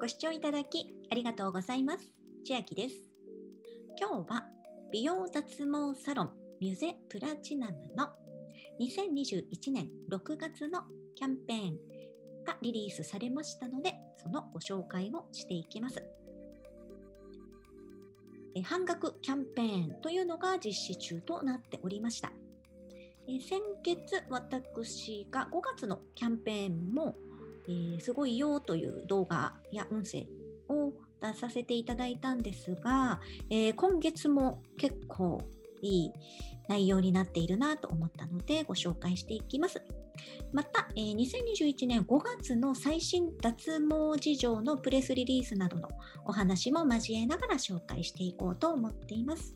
ご視聴いただきありがとうございます。千秋です。今日は美容脱毛サロンミュゼプラチナムの2021年6月のキャンペーンがリリースされましたので、そのご紹介をしていきます。半額キャンペーンというのが実施中となっておりました。先月、私が5月のキャンペーンもえー、すごいよという動画や音声を出させていただいたんですが、えー、今月も結構いい内容になっているなと思ったのでご紹介していきます。また、えー、2021年5月の最新脱毛事情のプレスリリースなどのお話も交えながら紹介していこうと思っています。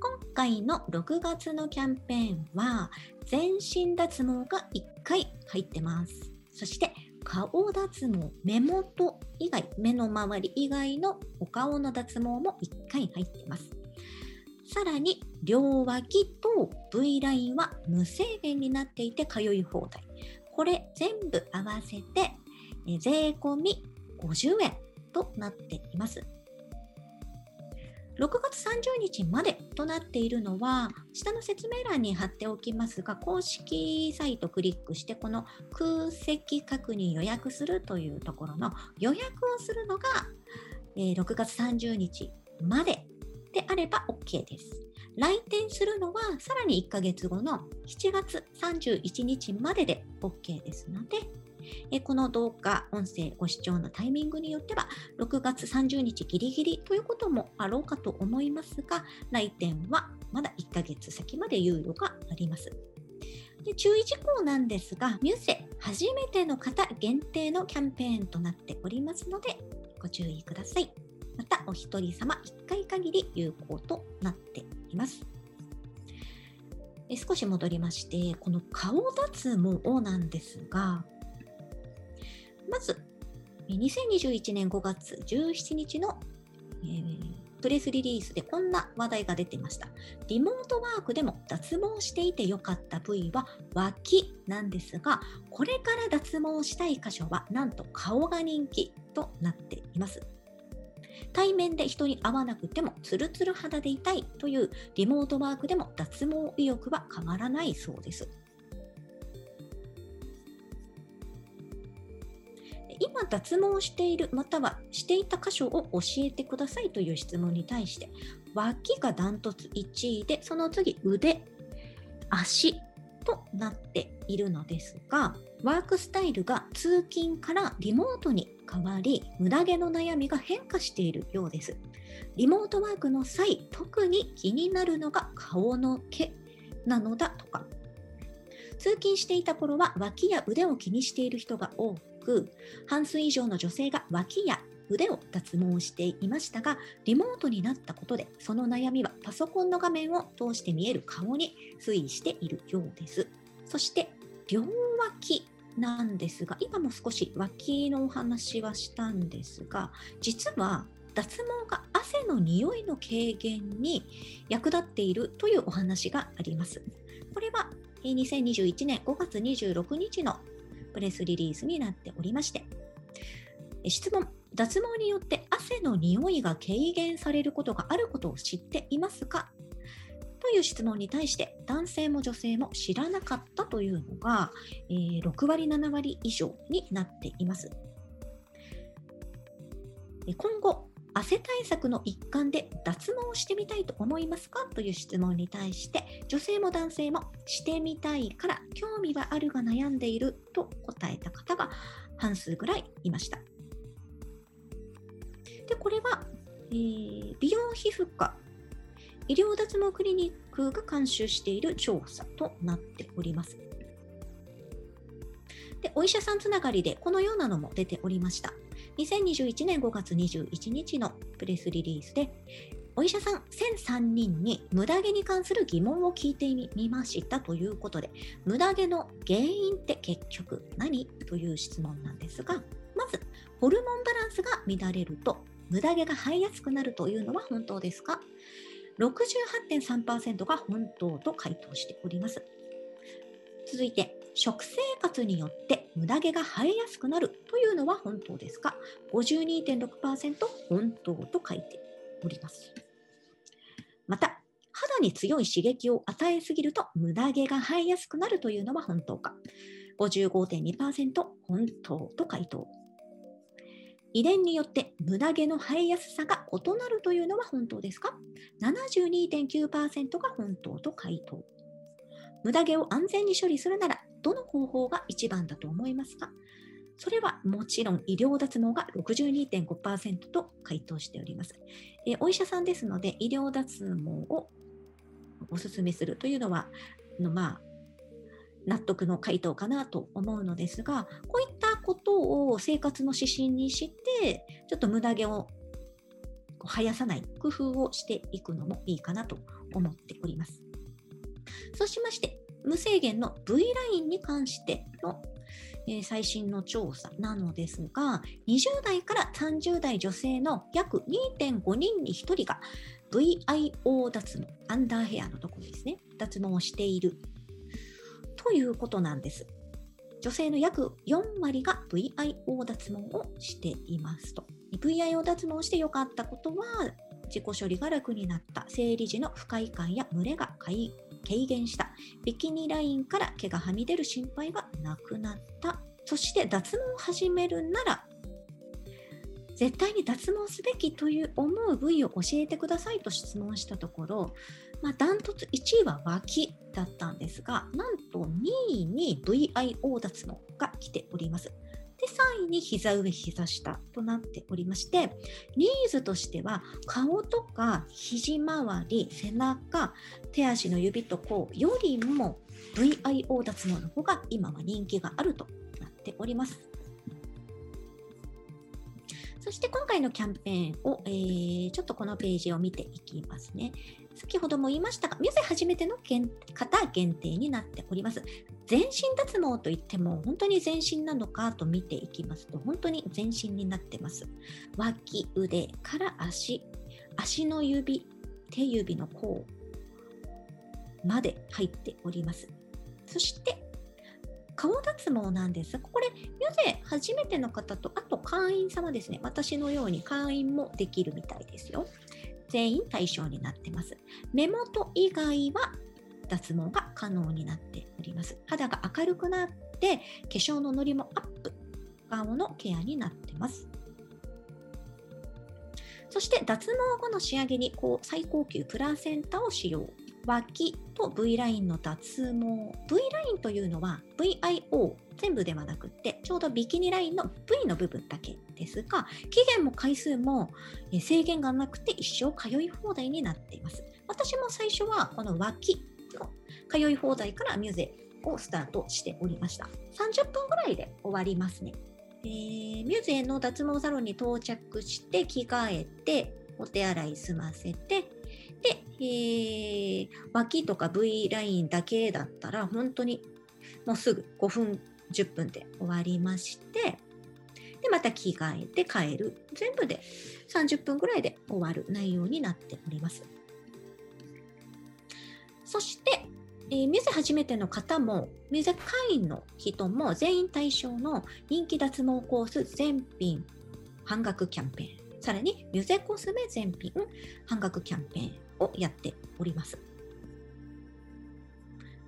今回の6月のキャンペーンは全身脱毛が1回入ってます。そして顔脱毛、目元以外、目の周り以外のお顔の脱毛も1回入っています。さらに両脇と V ラインは無制限になっていて通い放題。これ全部合わせて税込み50円となっています。6月30日までとなっているのは、下の説明欄に貼っておきますが、公式サイトクリックして、この空席確認予約するというところの予約をするのが、え6月30日までであれば OK です。来店するのはさらに1ヶ月後の7月31日までで OK ですので、えこの動画、音声ご視聴のタイミングによっては、6月30日ギリギリということもあろうかと思いますが、来店はまだ1ヶ月先まで猶予があります。で注意事項なんですが、ミュセ初めての方限定のキャンペーンとなっておりますので、ご注意ください。また、お一人様1回限り有効となっています。少し戻りまして、この顔脱毛なんですが、まず、2021年5月17日の、えー、プレスリリースでこんな話題が出てました。リモートワークでも脱毛していてよかった部位は脇なんですが、これから脱毛したい箇所はなんと顔が人気となっています。対面で人に会わなくてもツルツル肌でいたいというリモートワークでも脱毛意欲は変わらないそうです。脱毛しているまたはしていた箇所を教えてくださいという質問に対して脇がダントツ1位でその次腕足となっているのですがワークスタイルが通勤からリモートに変わり無駄毛の悩みが変化しているようです。リモートワークの際特に気になるのが顔の毛なのだとか。通勤していた頃は脇や腕を気にしている人が多く半数以上の女性が脇や腕を脱毛していましたがリモートになったことでその悩みはパソコンの画面を通して見える顔に推移しているようです。そして両脇なんですが今も少し脇のお話はしたんですが実は脱毛が汗の匂いの軽減に役立っているというお話があります。これは2021年5月26日のプレスリリースになっておりまして、質問、脱毛によって汗の匂いが軽減されることがあることを知っていますか？という質問に対して男性も女性も知らなかったというのが、えー、6割7割以上になっています。今後汗対策の一環で脱毛してみたいと思いますかという質問に対して女性も男性もしてみたいから興味はあるが悩んでいると答えた方が半数ぐらいいました。でこれは、えー、美容皮膚科医療脱毛クリニックが監修している調査となっております。でお医者さんつながりでこのようなのも出ておりました。2021年5月21日のプレスリリースで、お医者さん1003人に無駄毛に関する疑問を聞いてみましたということで、無駄毛の原因って結局何？という質問なんですが、まず、ホルモンバランスが乱れると、無駄毛が生えやすくなるというのは本当ですか ?68.3% が本当と回答しております。続いて、食生活によって無駄毛が生えやすくなるというのは本当ですか ?52.6% 本当と書いております。また、肌に強い刺激を与えすぎると無駄毛が生えやすくなるというのは本当か ?55.2% 本当と回答。遺伝によって無駄毛の生えやすさが異なるというのは本当ですか ?72.9% が本当と回答。無駄毛を安全に処理するならどの方法が一番だと思いますか？それはもちろん医療脱毛が62.5%と回答しております。えお医者さんですので医療脱毛をお勧めするというのはの、まあ、納得の回答かなと思うのですがこういったことを生活の指針にしてちょっと無駄毛を生やさない工夫をしていくのもいいかなと思っております。そうしまして無制限の V ラインに関しての、えー、最新の調査なのですが20代から30代女性の約2.5人に1人が VIO 脱毛アンダーヘアのところですね脱毛をしているということなんです。女性の約4割が VIO 脱毛をしていますと。VIO 脱毛をして良かったことは、自己処理が楽になった、生理時の不快感や蒸れが軽減した、ビキニラインから毛がはみ出る心配がなくなった、そして脱毛を始めるなら絶対に脱毛すべきという思う部位を教えてくださいと質問したところ、まあ、ダントツ1位は脇だったんですが、なんと2位に VIO 脱毛が来ております。で、3位に膝上、膝下となっておりまして、ニーズとしては顔とか肘周り、背中、手足の指と甲よりも VIO 脱毛の方が今は人気があるとなっております。そして今回のキャンペーンを、えー、ちょっとこのページを見ていきますね。先ほども言いましたが、ミュゼ初めての方限定になっております。全身脱毛といっても、本当に全身なのかと見ていきますと、本当に全身になってます。脇、腕から足、足の指、手指の甲まで入っております。そして顔脱毛なんですこれ、ヨゼ初めての方と、あと会員様ですね。私のように会員もできるみたいですよ。全員対象になってます。目元以外は脱毛が可能になっております。肌が明るくなって、化粧ののりもアップ、顔のケアになってます。そして脱毛後の仕上げにこう最高級プラセンタを使用。脇と V ラインの脱毛。V ラインというのは VIO 全部ではなくってちょうどビキニラインの V の部分だけですが期限も回数も制限がなくて一生通い放題になっています。私も最初はこの脇の通い放題からミュゼをスタートしておりました。30分ぐらいで終わりますね。えー、ミュゼの脱毛サロンに到着して着替えてお手洗い済ませて、えー、脇とか V ラインだけだったら本当にもうすぐ5分10分で終わりましてでまた着替えて帰る。全部で30分ぐらいで終わる内容になっております。そして、えー、ミゼ初めての方もミゼ会員の人も全員対象の人気脱毛コース全品半額キャンペーン。さらにミュゼコスメ全品半額キャンペーン。をやっております。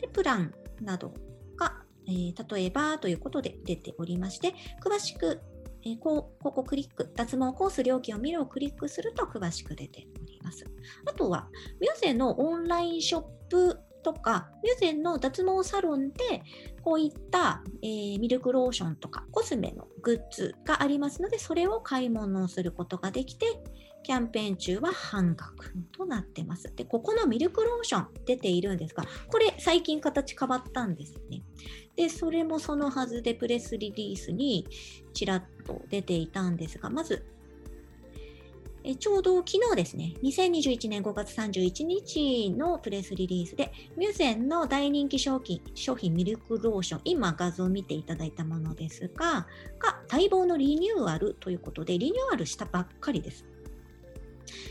でプランなどが、えー、例えばということで出ておりまして、詳しく、えー、こここクリック、脱毛コース料金を見るをクリックすると詳しく出ております。あとは、ミュゼのオンラインショップとか、ミュゼの脱毛サロンで、こういった、えー、ミルクローションとかコスメのグッズがありますので、それを買い物をすることができて、キャンペーン中は半額となってます。で、ここのミルクローション出ているんですが、これ最近形変わったんですね。で、それもそのはずでプレスリリースにちらっと出ていたんですが、まずえちょうど昨日ですね、2021年5月31日のプレスリリースで、ミュゼンの大人気商品、商品ミルクローション、今画像を見ていただいたものですが、が待望のリニューアルということで、リニューアルしたばっかりです。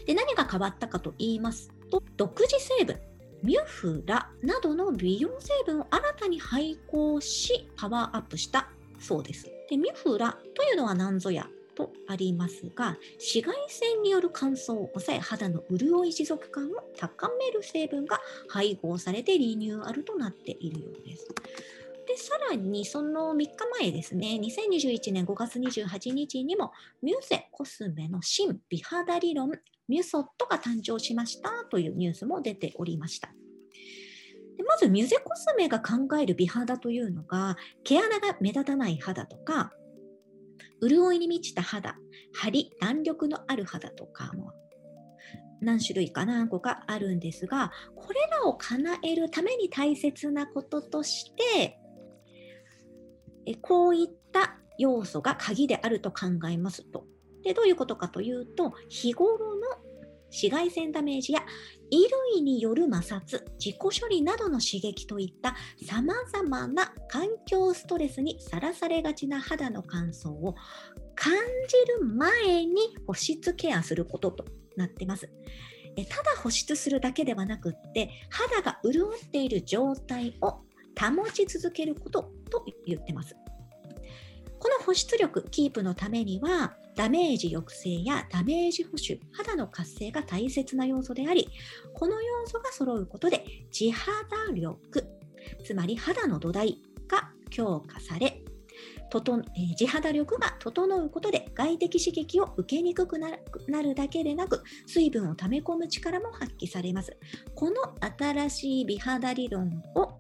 で何が変わったかと言いますと、独自成分ミュフラなどの美容成分を新たに配合しパワーアップしたそうです。でミュフラというのは何ぞやとありますが紫外線による乾燥を抑え肌の潤い持続感を高める成分が配合されてリニューアルとなっているようです。でさらにその3日前ですね2021年5月28日にもミューゼコスメの新美肌理論ミュソットが誕生しましたというニュースも出ておりました。でまずミュゼコスメが考える美肌というのが毛穴が目立たない肌とか潤いに満ちた肌、張り、弾力のある肌とかも何種類か何個かあるんですが、これらを叶えるために大切なこととして、えこういった要素が鍵であると考えますと。でどういうことかというと、日頃の紫外線ダメージや衣類による摩擦、自己処理などの刺激といったさまざまな環境ストレスにさらされがちな肌の乾燥を感じる前に保湿ケアすることとなっています。ただ保湿するだけではなくって肌が潤っている状態を保ち続けることと言ってます。この保湿力キープのためにはダメージ抑制やダメージ保守、肌の活性が大切な要素であり、この要素が揃うことで地肌力、つまり肌の土台が強化され、え地肌力が整うことで外的刺激を受けにくくなるだけでなく水分を溜め込む力も発揮されます。この新しい美肌理論を、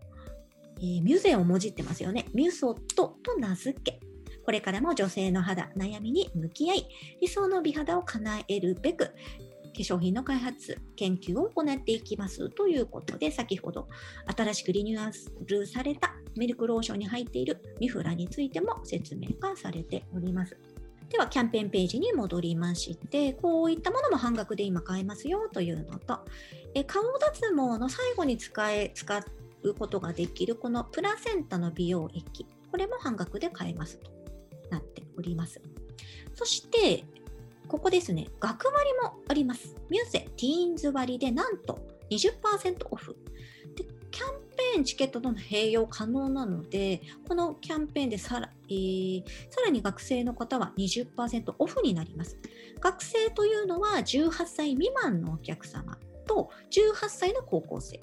えー、ミュゼをもじってますよね。ミュソットと名付けこれからも女性の肌、悩みに向き合い、理想の美肌を叶えるべく、化粧品の開発、研究を行っていきますということで、先ほど新しくリニューアルされたミルクローションに入っているミフラについても説明がされております。では、キャンペーンページに戻りまして、こういったものも半額で今買えますよというのと、え顔脱毛の最後に使え使うことができるこのプラセンタの美容液、これも半額で買えますと。なっております。そして、ここですね、学割もあります。ミューゼティーンズ割でなんと20%オフ。でキャンペーンチケットとの併用可能なので、このキャンペーンでさら,、えー、さらに学生の方は20%オフになります。学生というのは18歳未満のお客様と18歳の高校生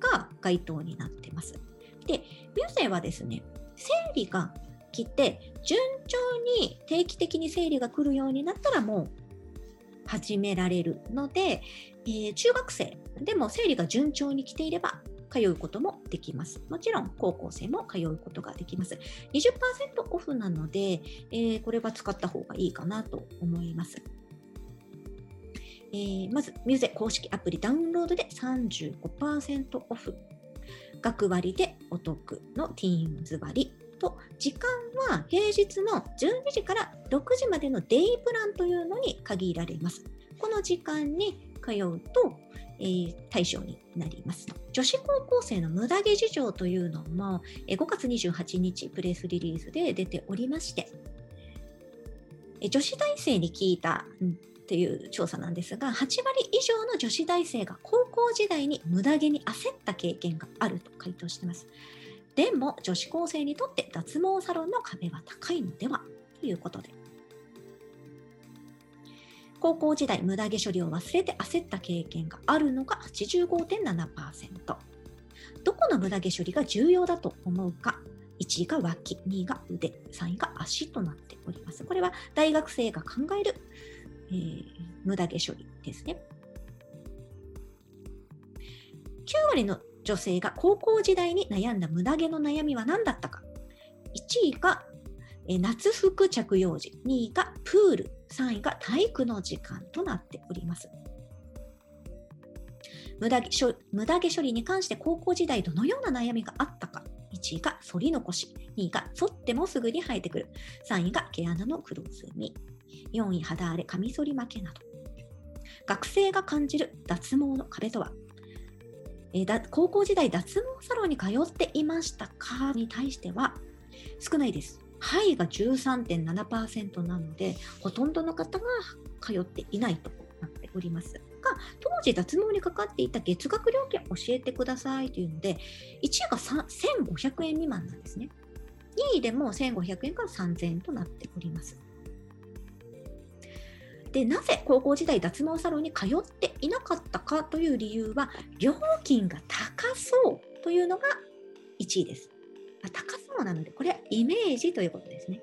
が該当になってます。で、ミュゼはですね、生理が来て順調に定期的に生理が来るようになったらもう始められるので、えー、中学生でも生理が順調に来ていれば通うこともできます。もちろん高校生も通うことができます。20%オフなので、えー、これは使った方がいいかなと思います。えー、まず、ミュゼ公式アプリダウンロードで35%オフ。学割でお得のティーンズ割と時間は平日の12時から6時までのデイプランというのに限られます。この時間に通うと、えー、対象になります。女子高校生の無駄毛事情というのも、え5月28日プレスリリースで出ておりまして、え女子大生に聞いたっていう調査なんですが、8割以上の女子大生が高校時代に無駄毛に焦った経験があると回答しています。でも女子高生にとって脱毛サロンの壁は高いのでは？ということで高校時代無駄毛処理を忘れて焦った経験があるのが85.7%どこの無駄毛処理が重要だと思うか？1位が脇、2位が腕、3位が足となっております。これは大学生が考える、えー、無駄毛処理ですね。9割の女性が高校時代に悩んだ無駄毛の悩みは何だったか。1位がえ夏服着用時、2位がプール、3位が体育の時間となっております。無駄毛無駄毛処理に関して高校時代どのような悩みがあったか。1位が反り残し、2位が反ってもすぐに生えてくる、3位が毛穴の黒ずみ、4位肌荒れ、カミソリ負けなど。学生が感じる脱毛の壁とは？え、だ高校時代脱毛サロンに通っていましたか？に対しては少ないです。はいが13.7%なので、ほとんどの方が通っていないとなっております。か、当時脱毛にかかっていた月額料金を教えてくださいというので、1位が1500円未満なんですね。2位でも1500円から3000円となっております。でなぜ高校時代脱毛サロンに通っていなかったかという理由は料金が高そうというのが1位です。高そうなのでこれはイメージということですね。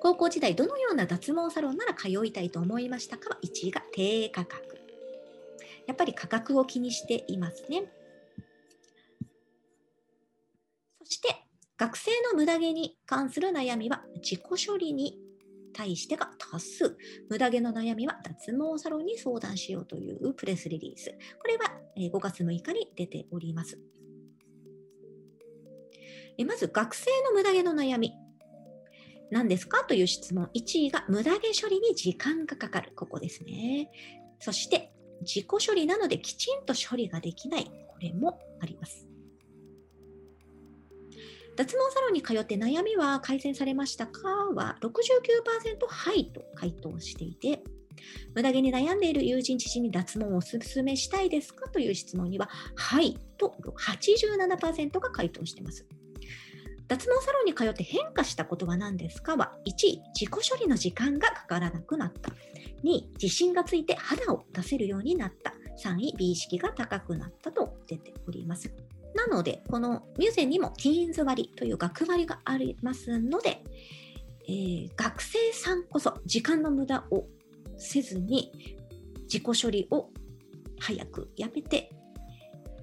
高校時代どのような脱毛サロンなら通いたいと思いましたかは1位が低価格。やっぱり価格を気にしていますね。そして学生の無駄毛に関する悩みは自己処理に対してが多数。無駄毛の悩みは脱毛サロンに相談しようというプレスリリース。これは5月6日に出ております。まず学生の無駄毛の悩み。何ですか？という質問。1位が無駄毛処理に時間がかかる。ここですね。そして自己処理なのできちんと処理ができない。これもあります。脱毛サロンに通って悩みは改善されましたか？は69%はいと回答していて、無駄毛に悩んでいる友人知人に脱毛をおすすめしたいですか？という質問には、はいと87%が回答しています。脱毛サロンに通って変化したことは何ですか？は1位、自己処理の時間がかからなくなった。2位、自信がついて肌を出せるようになった。3位、美意識が高くなったと出ております。なので、このミュゼにもティーンズ割という学割がありますので、えー、学生さんこそ時間の無駄をせずに自己処理を早くやめて、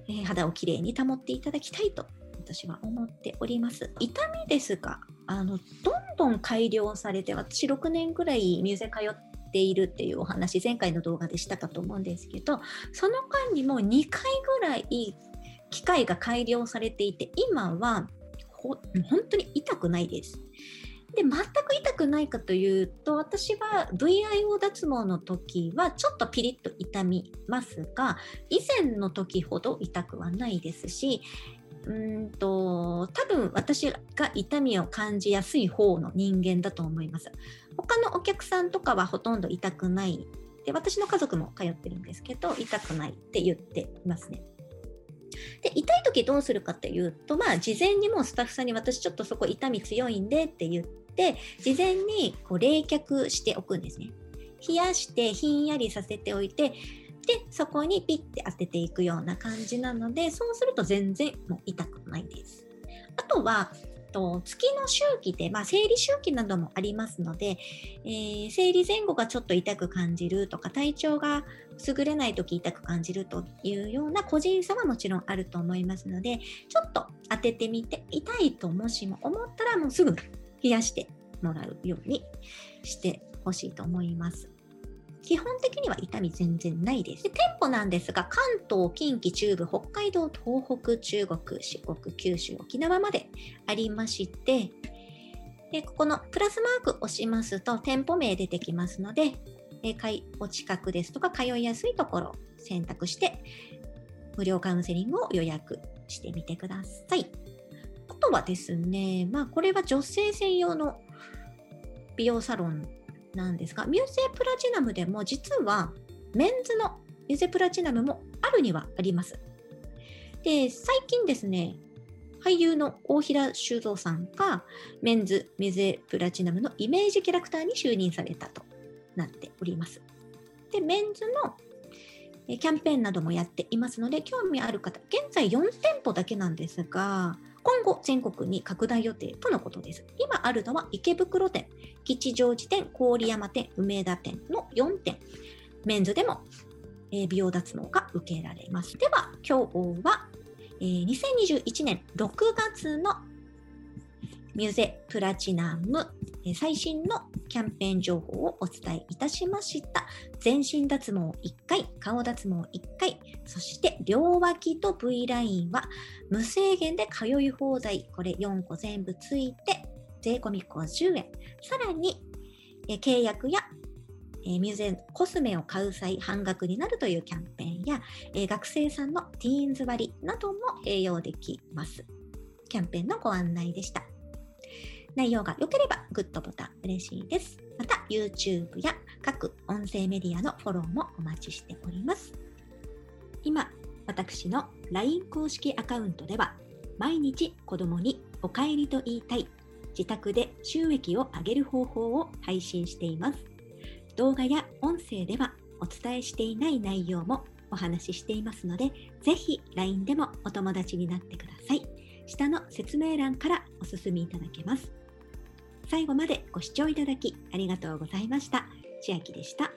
えー、肌をきれいに保っていただきたいと私は思っております。痛みですが、あのどんどん改良されて、私6年ぐらいミューゼ通っているっていうお話、前回の動画でしたかと思うんですけど、その間にも2回ぐらい機械が改良されていて今は本当に痛くないです。で全く痛くないかというと私は VIO 脱毛の時はちょっとピリッと痛みますが以前の時ほど痛くはないですしうんと多分私が痛みを感じやすい方の人間だと思います。他のお客さんとかはほとんど痛くないで私の家族も通ってるんですけど痛くないって言っていますね。で痛い時どうするかっていうと、まあ、事前にもうスタッフさんに私ちょっとそこ痛み強いんでって言って事前にこう冷却しておくんですね。冷やしてひんやりさせておいてでそこにピッて当てていくような感じなのでそうすると全然もう痛くないです。あとはと月の周期で、まあ、生理周期などもありますので、えー、生理前後がちょっと痛く感じるとか体調が優れない時痛く感じるというような個人差はもちろんあると思いますのでちょっと当ててみて痛いともしも思ったらもうすぐ冷やしてもらうようにしてほしいと思います。基本的には痛み全然ないです。で店舗なんですが、関東、近畿、中部、北海道、東北、中国、四国、九州、沖縄までありまして、でここのプラスマーク押しますと店舗名出てきますので、えお近くですとか通いやすいところを選択して無料カウンセリングを予約してみてください。あとはですね、まあこれは女性専用の美容サロンなんですが、ミューゼプラチナムでも実はメンズのミューゼプラチナムもあるにはあります。で、最近ですね、俳優の大平修造さんがメンズミューゼプラチナムのイメージキャラクターに就任されたとなっております。で、メンズのキャンペーンなどもやっていますので、興味ある方、現在4店舗だけなんですが、今後全国に拡大予定とのことです。今あるのは池袋店、吉祥寺店、郡山店、梅田店の4店。メンズでも、美容脱毛が受けられます。では、今日は、2021年6月のミュゼプラチナム最新のキャンペーン情報をお伝えいたしました。全身脱毛1回、顔脱毛1回、そして両脇と V ラインは無制限で通い放題。これ4個全部ついて税込50円。さらに、え契約やえミューゼコスメを買う際半額になるというキャンペーンや、え学生さんのティーンズ割なども併用できます。キャンペーンのご案内でした。内容が良ければグッドボタン嬉しいです。また YouTube や各音声メディアのフォローもお待ちしております。今、私の LINE 公式アカウントでは、毎日子供にお帰りと言いたい、自宅で収益を上げる方法を配信しています。動画や音声ではお伝えしていない内容もお話ししていますので、ぜひ LINE でもお友達になってください。下の説明欄からお進みいただけます。最後までご視聴いただきありがとうございました。千秋でした。